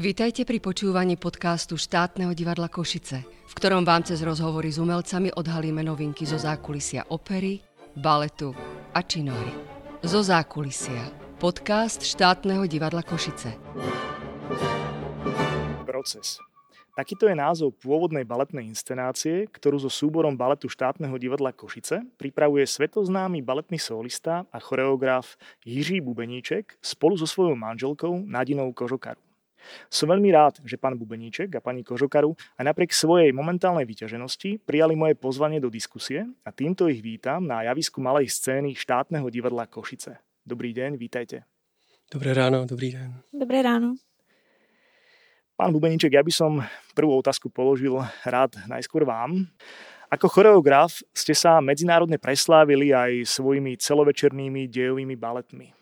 Vítajte pri počúvaní podcastu štátneho divadla Košice, v ktorom vám cez rozhovory s umelcami odhalíme novinky zo zákulisia opery, baletu a činohry. Zo zákulisia. Podcast štátneho divadla Košice. Proces. Takýto je názov pôvodnej baletnej inscenácie, ktorú so súborom baletu štátneho divadla Košice pripravuje svetoznámy baletný solista a choreograf Jiří Bubeníček spolu so svojou manželkou Nadinou Kožokaru. Som veľmi rád, že pán Bubeníček a pani Kožokaru aj napriek svojej momentálnej vyťaženosti prijali moje pozvanie do diskusie a týmto ich vítam na javisku malej scény štátneho divadla Košice. Dobrý deň, vítajte. Dobré ráno, dobrý den. Dobré ráno. Pán Bubeníček, ja by som prvú otázku položil rád najskôr vám. Ako choreograf ste sa medzinárodne preslávili aj svojimi celovečernými dejovými baletmi.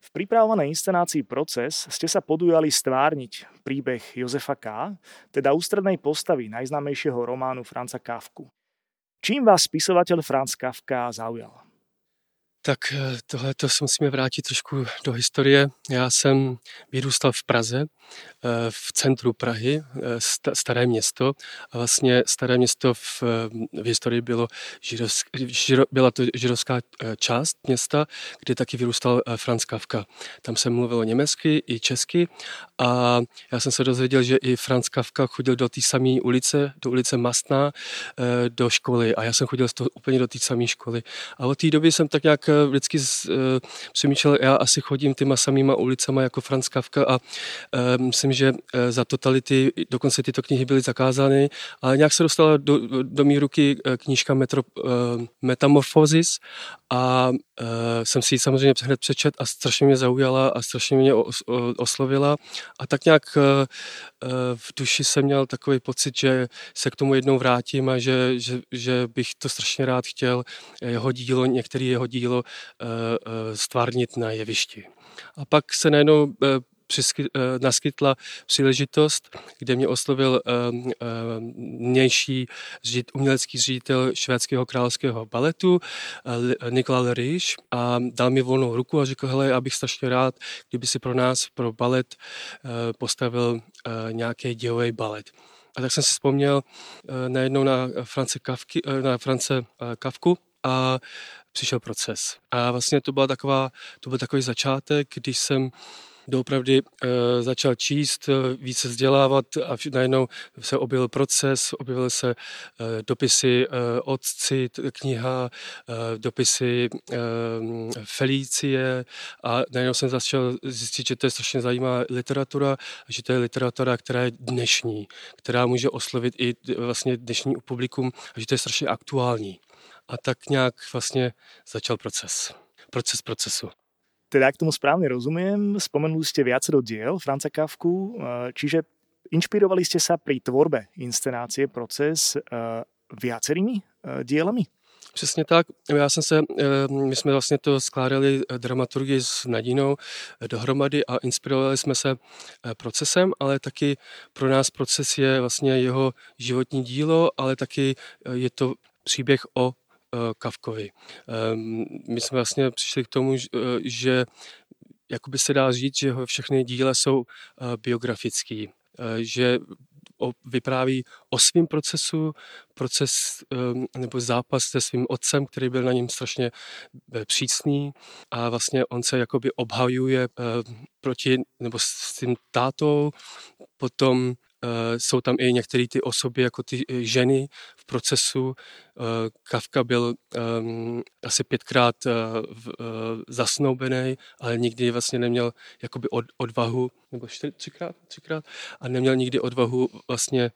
V pripravovanej inscenácii Proces ste sa podujali stvárniť príbeh Jozefa K., teda ústrednej postavy najznámejšieho románu Franca Kafku. Čím vás spisovateľ Franz Kafka zaujal? Tak eh, tohle to se musíme vrátit trošku do historie. Já jsem vyrůstal v Praze, eh, v centru Prahy, eh, staré město. A vlastně staré město v, v historii bylo, žirovsk, žiro, byla to žirovská část města, kde taky vyrůstal Franz Kafka. Tam se mluvilo německy i česky a já jsem se dozvěděl, že i Franz Kafka chodil do té samé ulice, do ulice Mastná, do školy a já jsem chodil z toho úplně do té samé školy. A od té doby jsem tak nějak vždycky uh, přemýšlel, já asi chodím těma samýma ulicama jako Franz Kafka a uh, myslím, že uh, za totality dokonce tyto knihy byly zakázány, ale nějak se dostala do, do mý ruky knížka Metro, uh, Metamorphosis a uh, jsem si ji samozřejmě hned přečet a strašně mě zaujala a strašně mě os, oslovila a tak nějak uh, v duši jsem měl takový pocit, že se k tomu jednou vrátím a že, že, že bych to strašně rád chtěl jeho dílo, některé jeho dílo Eh, eh, stvárnit na jevišti. A pak se najednou eh, naskytla příležitost, kde mě oslovil mější umělecký ředitel švédského královského baletu Nikola Lerich a dal mi volnou ruku a řekl, hele, já bych strašně rád, kdyby si pro nás, pro balet postavil nějaký dějový balet. A tak jsem si vzpomněl najednou na France, Kavky, na France Kavku a přišel proces. A vlastně to, byla taková, to byl takový začátek, když jsem doopravdy e, začal číst, eh, více vzdělávat a najednou se objevil proces, objevily se e, dopisy e, otci, kniha, e, dopisy e, Felicie a najednou jsem začal zjistit, že to je strašně zajímavá literatura, že to je literatura, která je dnešní, která může oslovit i vlastně dnešní publikum a že to je strašně aktuální a tak nějak vlastně začal proces. Proces procesu. Teda, ak tomu správne rozumiem, spomenuli ste viacero diel Franca Kafku, eh, čiže inšpirovali ste sa pri tvorbe inscenácie Proces eh, viacerými eh, dielami? Přesně tak. Já jsem se, my jsme vlastně to skládali dramaturgii s Nadinou dohromady a inspirovali jsme se procesem, ale taky pro nás proces je vlastně jeho životní dílo, ale taky je to příběh o Kavkovi. Ehm, my jsme vlastně přišli k tomu, eh, že jakoby se dá říct, že všechny díle jsou eh, biografický, že vypráví o svém procesu, proces ehm, nebo zápas se svým otcem, který byl na něm strašně přísný. A vlastně on se jakoby obhajuje proti, nebo s tím tátou, potom Eh, jsou tam i některé ty osoby, jako ty eh, ženy v procesu. Eh, Kafka byl um, asi pětkrát zasnoubený, ale nikdy vlastně neměl jakoby od, odvahu, nebo čtyři, třikrát, třikrát, a neměl nikdy odvahu vlastně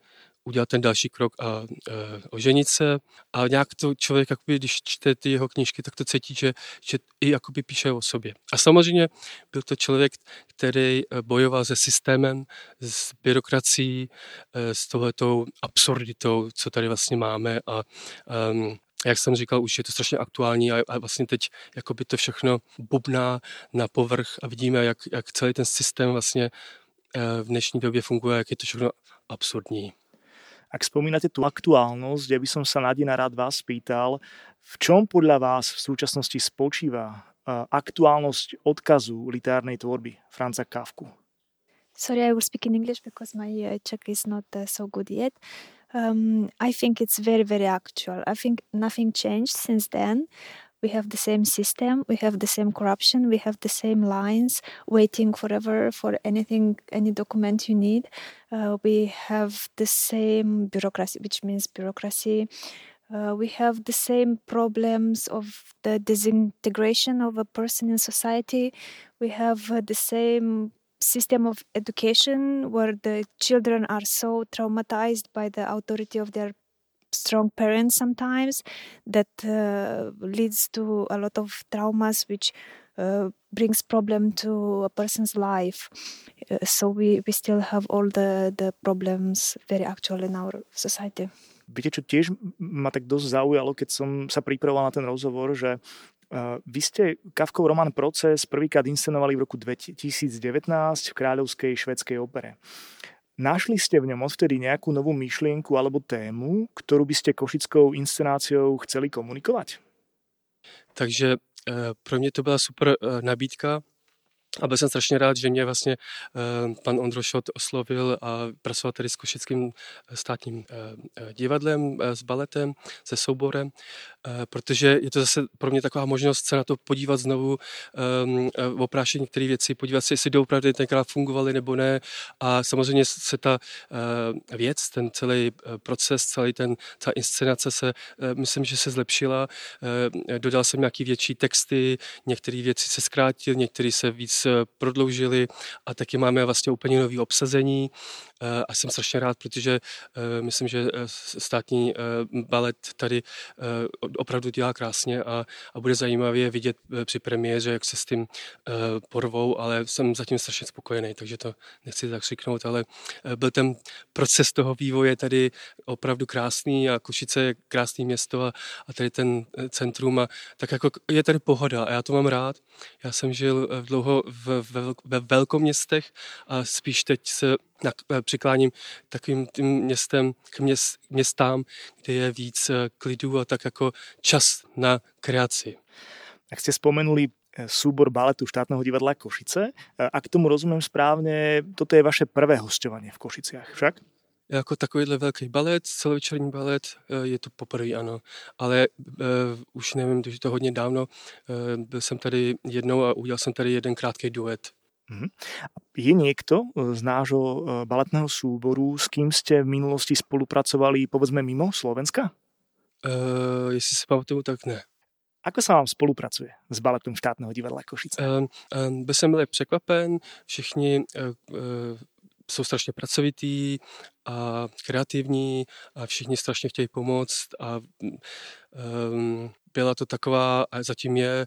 udělat ten další krok a e, oženit se. A nějak to člověk, jakoby, když čte ty jeho knížky, tak to cítí, že, že i jakoby píše o sobě. A samozřejmě byl to člověk, který e, bojoval se systémem, s byrokracií, e, s tohletou absurditou, co tady vlastně máme a um, jak jsem říkal, už je to strašně aktuální a, a vlastně teď jakoby to všechno bubná na povrch a vidíme, jak, jak celý ten systém vlastně v dnešní době funguje, jak je to všechno absurdní. Ak spomínate tú aktuálnosť, ja by som sa Nadina rád vás pýtal, v čom podľa vás v súčasnosti spočíva aktuálnosť odkazu literárnej tvorby Franca Kafku? Sorry, I will speak in English because my uh, Czech is not uh, so good yet. Um, I think it's very, very actual. I think nothing changed since then. We have the same system, we have the same corruption, we have the same lines waiting forever for anything, any document you need. Uh, we have the same bureaucracy, which means bureaucracy. Uh, we have the same problems of the disintegration of a person in society. We have uh, the same system of education where the children are so traumatized by the authority of their strong parents sometimes that uh, leads to a lot of traumas which uh, brings problem to a person's life uh, so we, we still have all the, the problems very actual in our society Viete, čo tiež ma tak dosť zaujalo, keď som sa pripravoval na ten rozhovor, že uh, vy ste Kavkov román Proces prvýkrát inscenovali v roku 2019 v Kráľovskej švedskej opere. Našli ste v ňom odvtedy nejakú novú myšlienku alebo tému, ktorú by ste košickou inscenáciou chceli komunikovať? Takže eh, pro mě to byla super eh, nabídka, a byl jsem strašně rád, že mě vlastně uh, pan Ondrošot oslovil a pracoval tady s Košickým státním divadlem, s baletem, se souborem, protože je to zase pro mě taková možnost se na to podívat znovu, um, uh, oprášit některé věci, podívat se, jestli doopravdy tenkrát fungovaly nebo ne. A samozřejmě se ta uh, věc, ten celý proces, celý ten, ta inscenace se, uh, myslím, že se zlepšila. Uh, dodal jsem nějaký větší texty, některé věci se zkrátil, některé se víc prodloužili a taky máme vlastně úplně nový obsazení Eh, a jsem strašně rád, protože eh, myslím, že eh, státní balet tady opravdu dělá krásně a, a bude zajímavě vidět při premiéře, jak se s tím porvou, ale jsem zatím strašně spokojený, takže to nechci tak řeknout, ale byl ten proces toho vývoje tady opravdu krásný a Košice je krásné město a, a tady ten centrum a tak jako je tady pohoda a já to mám rád. Já jsem žil dlouho v, ve, ve velkoměstech a spíš teď se Eh, přikláním takovým tím městem k měst, městám, kde je víc eh, klidu a tak jako čas na kreaci. Jak jste spomenuli eh, súbor baletu štátneho divadla Košice. Ak tomu rozumím správně, toto je vaše prvé hostování v Košiciach, však? Jako takovýhle velký balet, celovečerní balet, je to poprvé, ano. Ale uh, už nevím, že to hodně dávno, uh, byl jsem tady jednou a udělal jsem tady jeden krátký duet. Mhm. Je niekto e, z nášho e, baletného súboru, s kým ste v minulosti spolupracovali, povedzme, mimo Slovenska? Uh, jestli si pamatuju, tak ne. Ako sa vám spolupracuje s baletem štátneho divadla Košice? Um, um, byl jsem milé překvapen, všichni uh, uh, jsou strašně pracovitý a kreativní a všichni strašně chtějí pomoct a um, byla to taková, a zatím je, Eh,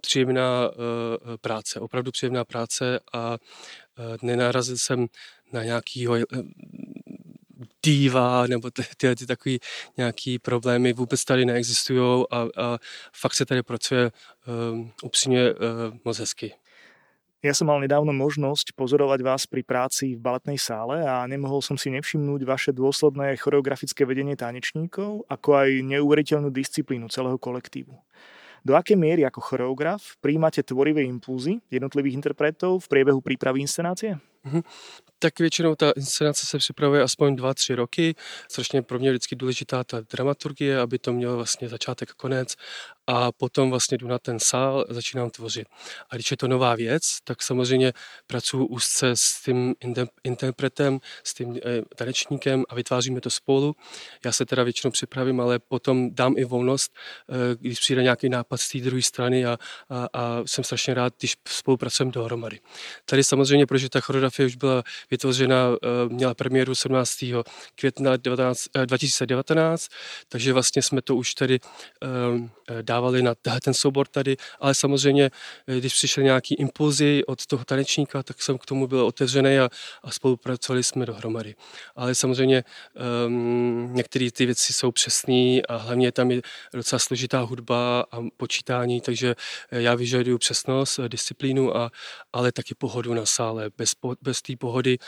příjemná eh, práce, opravdu příjemná práce a eh, nenarazil jsem na nějakýho diva nebo ty, ty, takový nějaký problémy vůbec tady neexistují a, a fakt se tady pracuje upřímně moc hezky. Ja som mal nedávno možnosť pozorovať vás pri práci v baletnej sále a nemohol som si nevšimnúť vaše dôsledné choreografické vedenie tanečníkov, ako aj neuveriteľnú disciplínu celého kolektívu. Do aké miery ako choreograf príjmate tvorivé impulzy jednotlivých interpretov v priebehu prípravy inscenácie? Mm-hmm. Tak většinou ta inscenace se připravuje aspoň dva, tři roky. Strašně pro mě vždycky důležitá ta dramaturgie, aby to mělo vlastně začátek a konec a potom vlastně jdu na ten sál začínám tvořit. A když je to nová věc, tak samozřejmě pracuji úzce s tím interpretem, s tím eh, tanečníkem a vytváříme to spolu. Já se teda většinou připravím, ale potom dám i volnost, eh, když přijde nějaký nápad z té druhé strany a, a, a jsem strašně rád, když spolupracujeme dohromady. Tady samozřejmě, protože ta choreografie už byla vytvořena, eh, měla premiéru 17. května 19, 2019, takže vlastně jsme to už tady dávali dávali na ten soubor tady, ale samozřejmě, eh, když přišly nějaký impulzy od toho tanečníka, tak jsem k tomu byl otevřený a, a spolupracovali jsme dohromady. Ale samozřejmě um, některé ty věci jsou přesné a hlavně tam je docela složitá hudba a počítání, takže eh, já vyžaduju přesnost, eh, disciplínu, a, ale taky pohodu na sále. Bez, bez té pohody,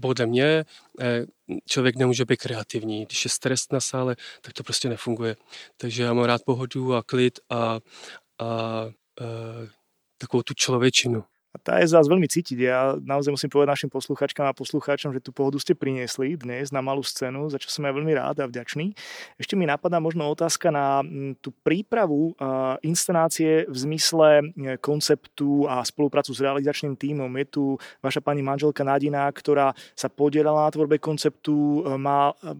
podle mě, člověk nemůže být kreativní. Když je stres na sále, tak to prostě nefunguje. Takže já mám rád pohodu a klid a, a, a takovou tu člověčinu. A tá je z vás veľmi cítiť. Ja naozaj musím povedať našim posluchačkám a poslucháčom, že tú pohodu ste priniesli dnes na malú scénu, za čo som aj veľmi rád a vďačný. Ešte mi napadá možno otázka na mm, tú prípravu inscenácie v zmysle e, konceptu a spoluprácu s realizačným tímom. Je tu vaša pani manželka Nadina, ktorá sa podielala na tvorbe konceptu, e, má e,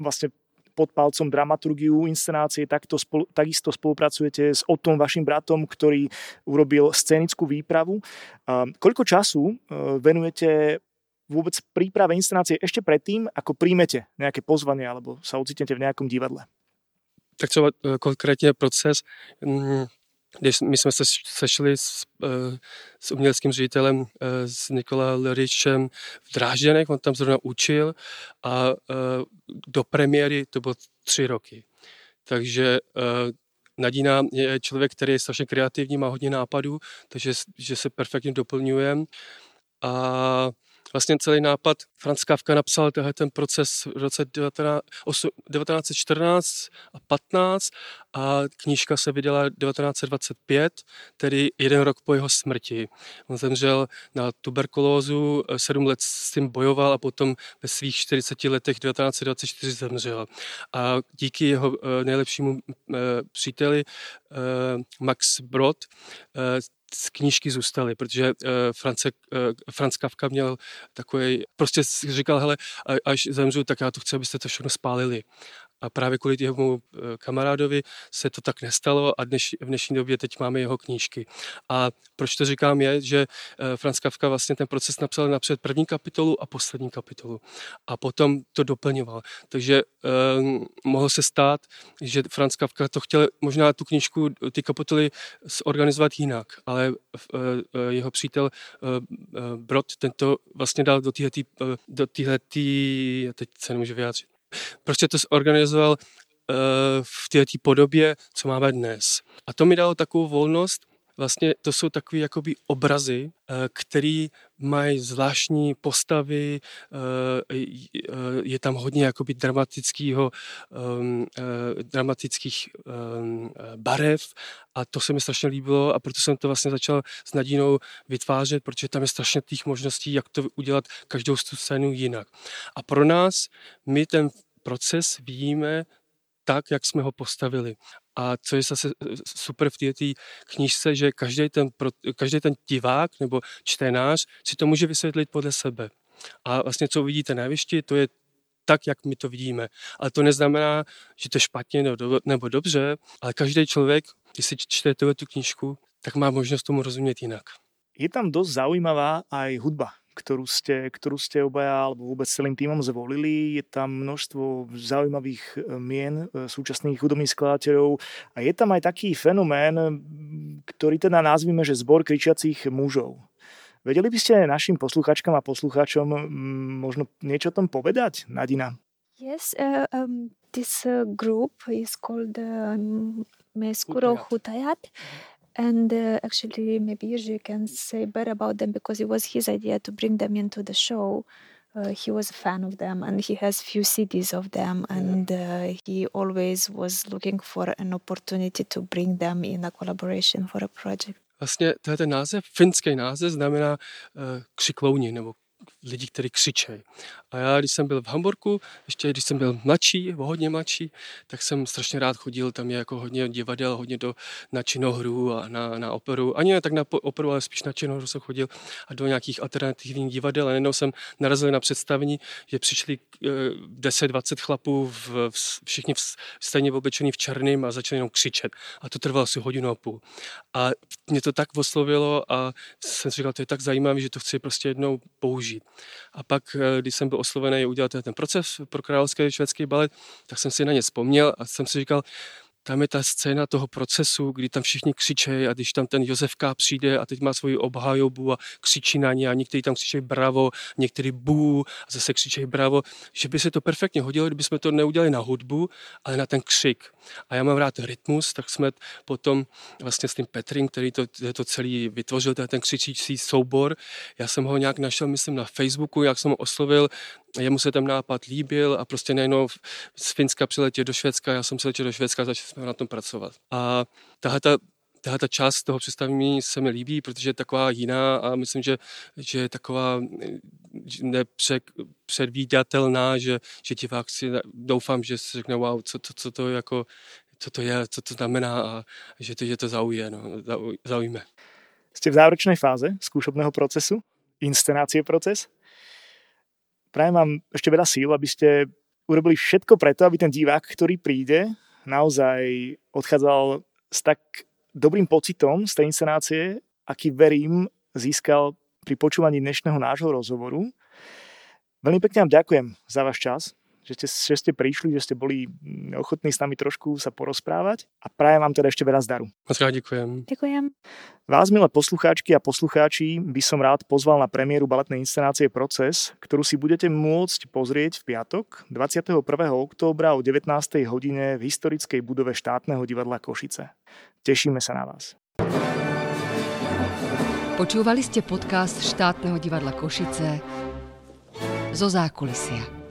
vlastne pod palcom dramaturgiu, inscenácie, takto spolu, takisto spolupracujete s Otom, vašim bratom, ktorý urobil scénickú výpravu. Koľko času e, venujete vôbec príprave inscenácie ešte predtým, ako príjmete nejaké pozvanie alebo sa ocitnete v nejakom divadle? Tak třeba e, konkrétně proces mm, když my jsme se sešli s, eh, s uměleckým ředitelem eh, s Nikola Leričem v Drážďanech, on tam zrovna učil a eh, do premiéry to bylo tři roky. Takže Nadina je člověk, který je strašně kreativní, má hodně nápadů, takže že se perfektně doplňujeme. A vlastně celý nápad Franz Kafka napsal tenhle ten proces v roce 1914 a 15 a knížka se vydala 1925, tedy jeden rok po jeho smrti. On zemřel na tuberkulózu, sedm let s tím bojoval a potom ve svých 40 letech 1924 zemřel. A díky jeho eh, nejlepšímu eh, příteli eh, Max Brod z knížky zůstaly, protože France, Franz Kafka měl takový, prostě říkal, hele, až zemřu, tak já to chci, abyste to všechno spálili. A právě kvůli jeho eh, kamarádovi se to tak nestalo a dneš, v dnešní době teď máme jeho knížky. A proč to říkám je, že eh, Franz Kafka vlastně ten proces napsal napřed první kapitolu a poslední kapitolu. A potom to doplňoval. Takže eh, mohlo se stát, že Franz Kafka to chtěl možná tu knížku, ty kapitoly zorganizovat jinak, ale eh, eh, jeho přítel eh, Brod tento vlastně dal do téhle, do teď se nemůžu vyjádřit, prostě to zorganizoval eh, v té podobě, co máme dnes. A to mi dalo takovou volnost, vlastně to jsou takové jakoby obrazy, eh, které mají zvláštní postavy, eh, je tam hodně jakoby dramatického, ehm, dramatických ehm, barev a to se mi strašně líbilo a proto jsem to vlastně začal s Nadínou vytvářet, protože tam je strašně těch možností, jak to udělat každou tu scénu jinak. A pro nás, my ten proces vidíme tak, jak jsme ho postavili. A co je zase eh, super v té knižce, že každý ten, každý ten divák nebo čtenář si to může vysvětlit podle sebe. A vlastně, co uvidíte na jevišti, to je tak, jak my to vidíme. Ale to neznamená, že to je špatně nebo dobře, ale každý člověk, když si čte tu knížku, tak má možnost tomu rozumět jinak. Je tam dost zaujímavá aj hudba ktorú ste, ktorú ste obaja alebo vôbec celým týmom zvolili. Je tam množstvo zaujímavých e, mien e, súčasných hudobných skladateľov a je tam aj taký fenomén, ktorý teda nazvime, že zbor kričiacich mužov. Vedeli by ste našim posluchačkám a poslucháčom možno niečo o tom povedať, Nadina? Yes, uh, um, this uh, group is called um, Meskuro Hutayat. Hutayat. And uh, actually, maybe you can say better about them because it was his idea to bring them into the show. Uh, he was a fan of them and he has few CDs of them and uh, he always was looking for an opportunity to bring them in a collaboration for a project. Vlastně ten název, finský název znamená uh, křiklouni nebo lidi, kteří křičejí. A já, když jsem byl v Hamburgu, ještě když jsem byl mladší, hodně mladší, tak jsem strašně rád chodil, tam je jako hodně divadel, hodně do, na činohru a na, na operu. Ani ne tak na operu, ale spíš na činohru jsem chodil a do nějakých alternativních divadel. A najednou jsem narazil na představení, že přišli 10-20 eh, chlapů, v, všichni v, stejně oblečený v černém a začali jenom křičet. A to trvalo asi hodinu a půl. A mě to tak oslovilo a jsem si říkal, to je tak zajímavé, že to chci prostě jednou použít. A pak, eh, když jsem byl oslovený udělat ten proces pro královský švédský balet, tak jsem si na ně vzpomněl a jsem si říkal, tam je ta scéna toho procesu, kdy tam všichni křičejí a když tam ten Josefka přijde a teď má svoji obhajobu a křičí na ně a někteří tam křičejí bravo, někteří bů a zase křičejí bravo, že by se to perfektně hodilo, kdyby jsme to neudělali na hudbu, ale na ten křik. A já mám rád rytmus, tak jsme potom vlastně s tím Petrim, který to, to celý vytvořil, ten křičící soubor, já jsem ho nějak našel, myslím, na Facebooku, jak jsem ho oslovil, jemu se ten nápad líbil a prostě najednou z Finska přiletěl do Švédska, já jsem se letěl do Švédska a začali jsme na tom pracovat. A tahle ta tahle ta část toho představení se mi líbí, protože je taková jiná a myslím, že, že je taková nepředvídatelná, že, že divák si doufám, že si řekne, wow, co, to, co to jako co to je, co to znamená a že to, že to zaujme. No, zaujme. Ste v záverečnej fáze skúšobného procesu, inscenácie proces. Prajem vám ešte veľa síl, aby ste urobili všetko preto, aby ten divák, ktorý príde, naozaj odchádzal s tak dobrým pocitom z tej inscenácie, aký verím získal pri počúvaní dnešného nášho rozhovoru. Veľmi pekne vám ďakujem za váš čas, že ste, že ste prišli, že ste boli ochotní s nami trošku sa porozprávať a prajem vám teda ešte veľa zdaru. Moc rád ďakujem. Ďakujem. Vás, milé poslucháčky a poslucháči, by som rád pozval na premiéru baletnej inscenácie Proces, ktorú si budete môcť pozrieť v piatok 21. októbra o 19. hodine v historickej budove štátneho divadla Košice. Tešíme sa na vás. Počúvali ste podcast štátneho divadla Košice zo zákulisia.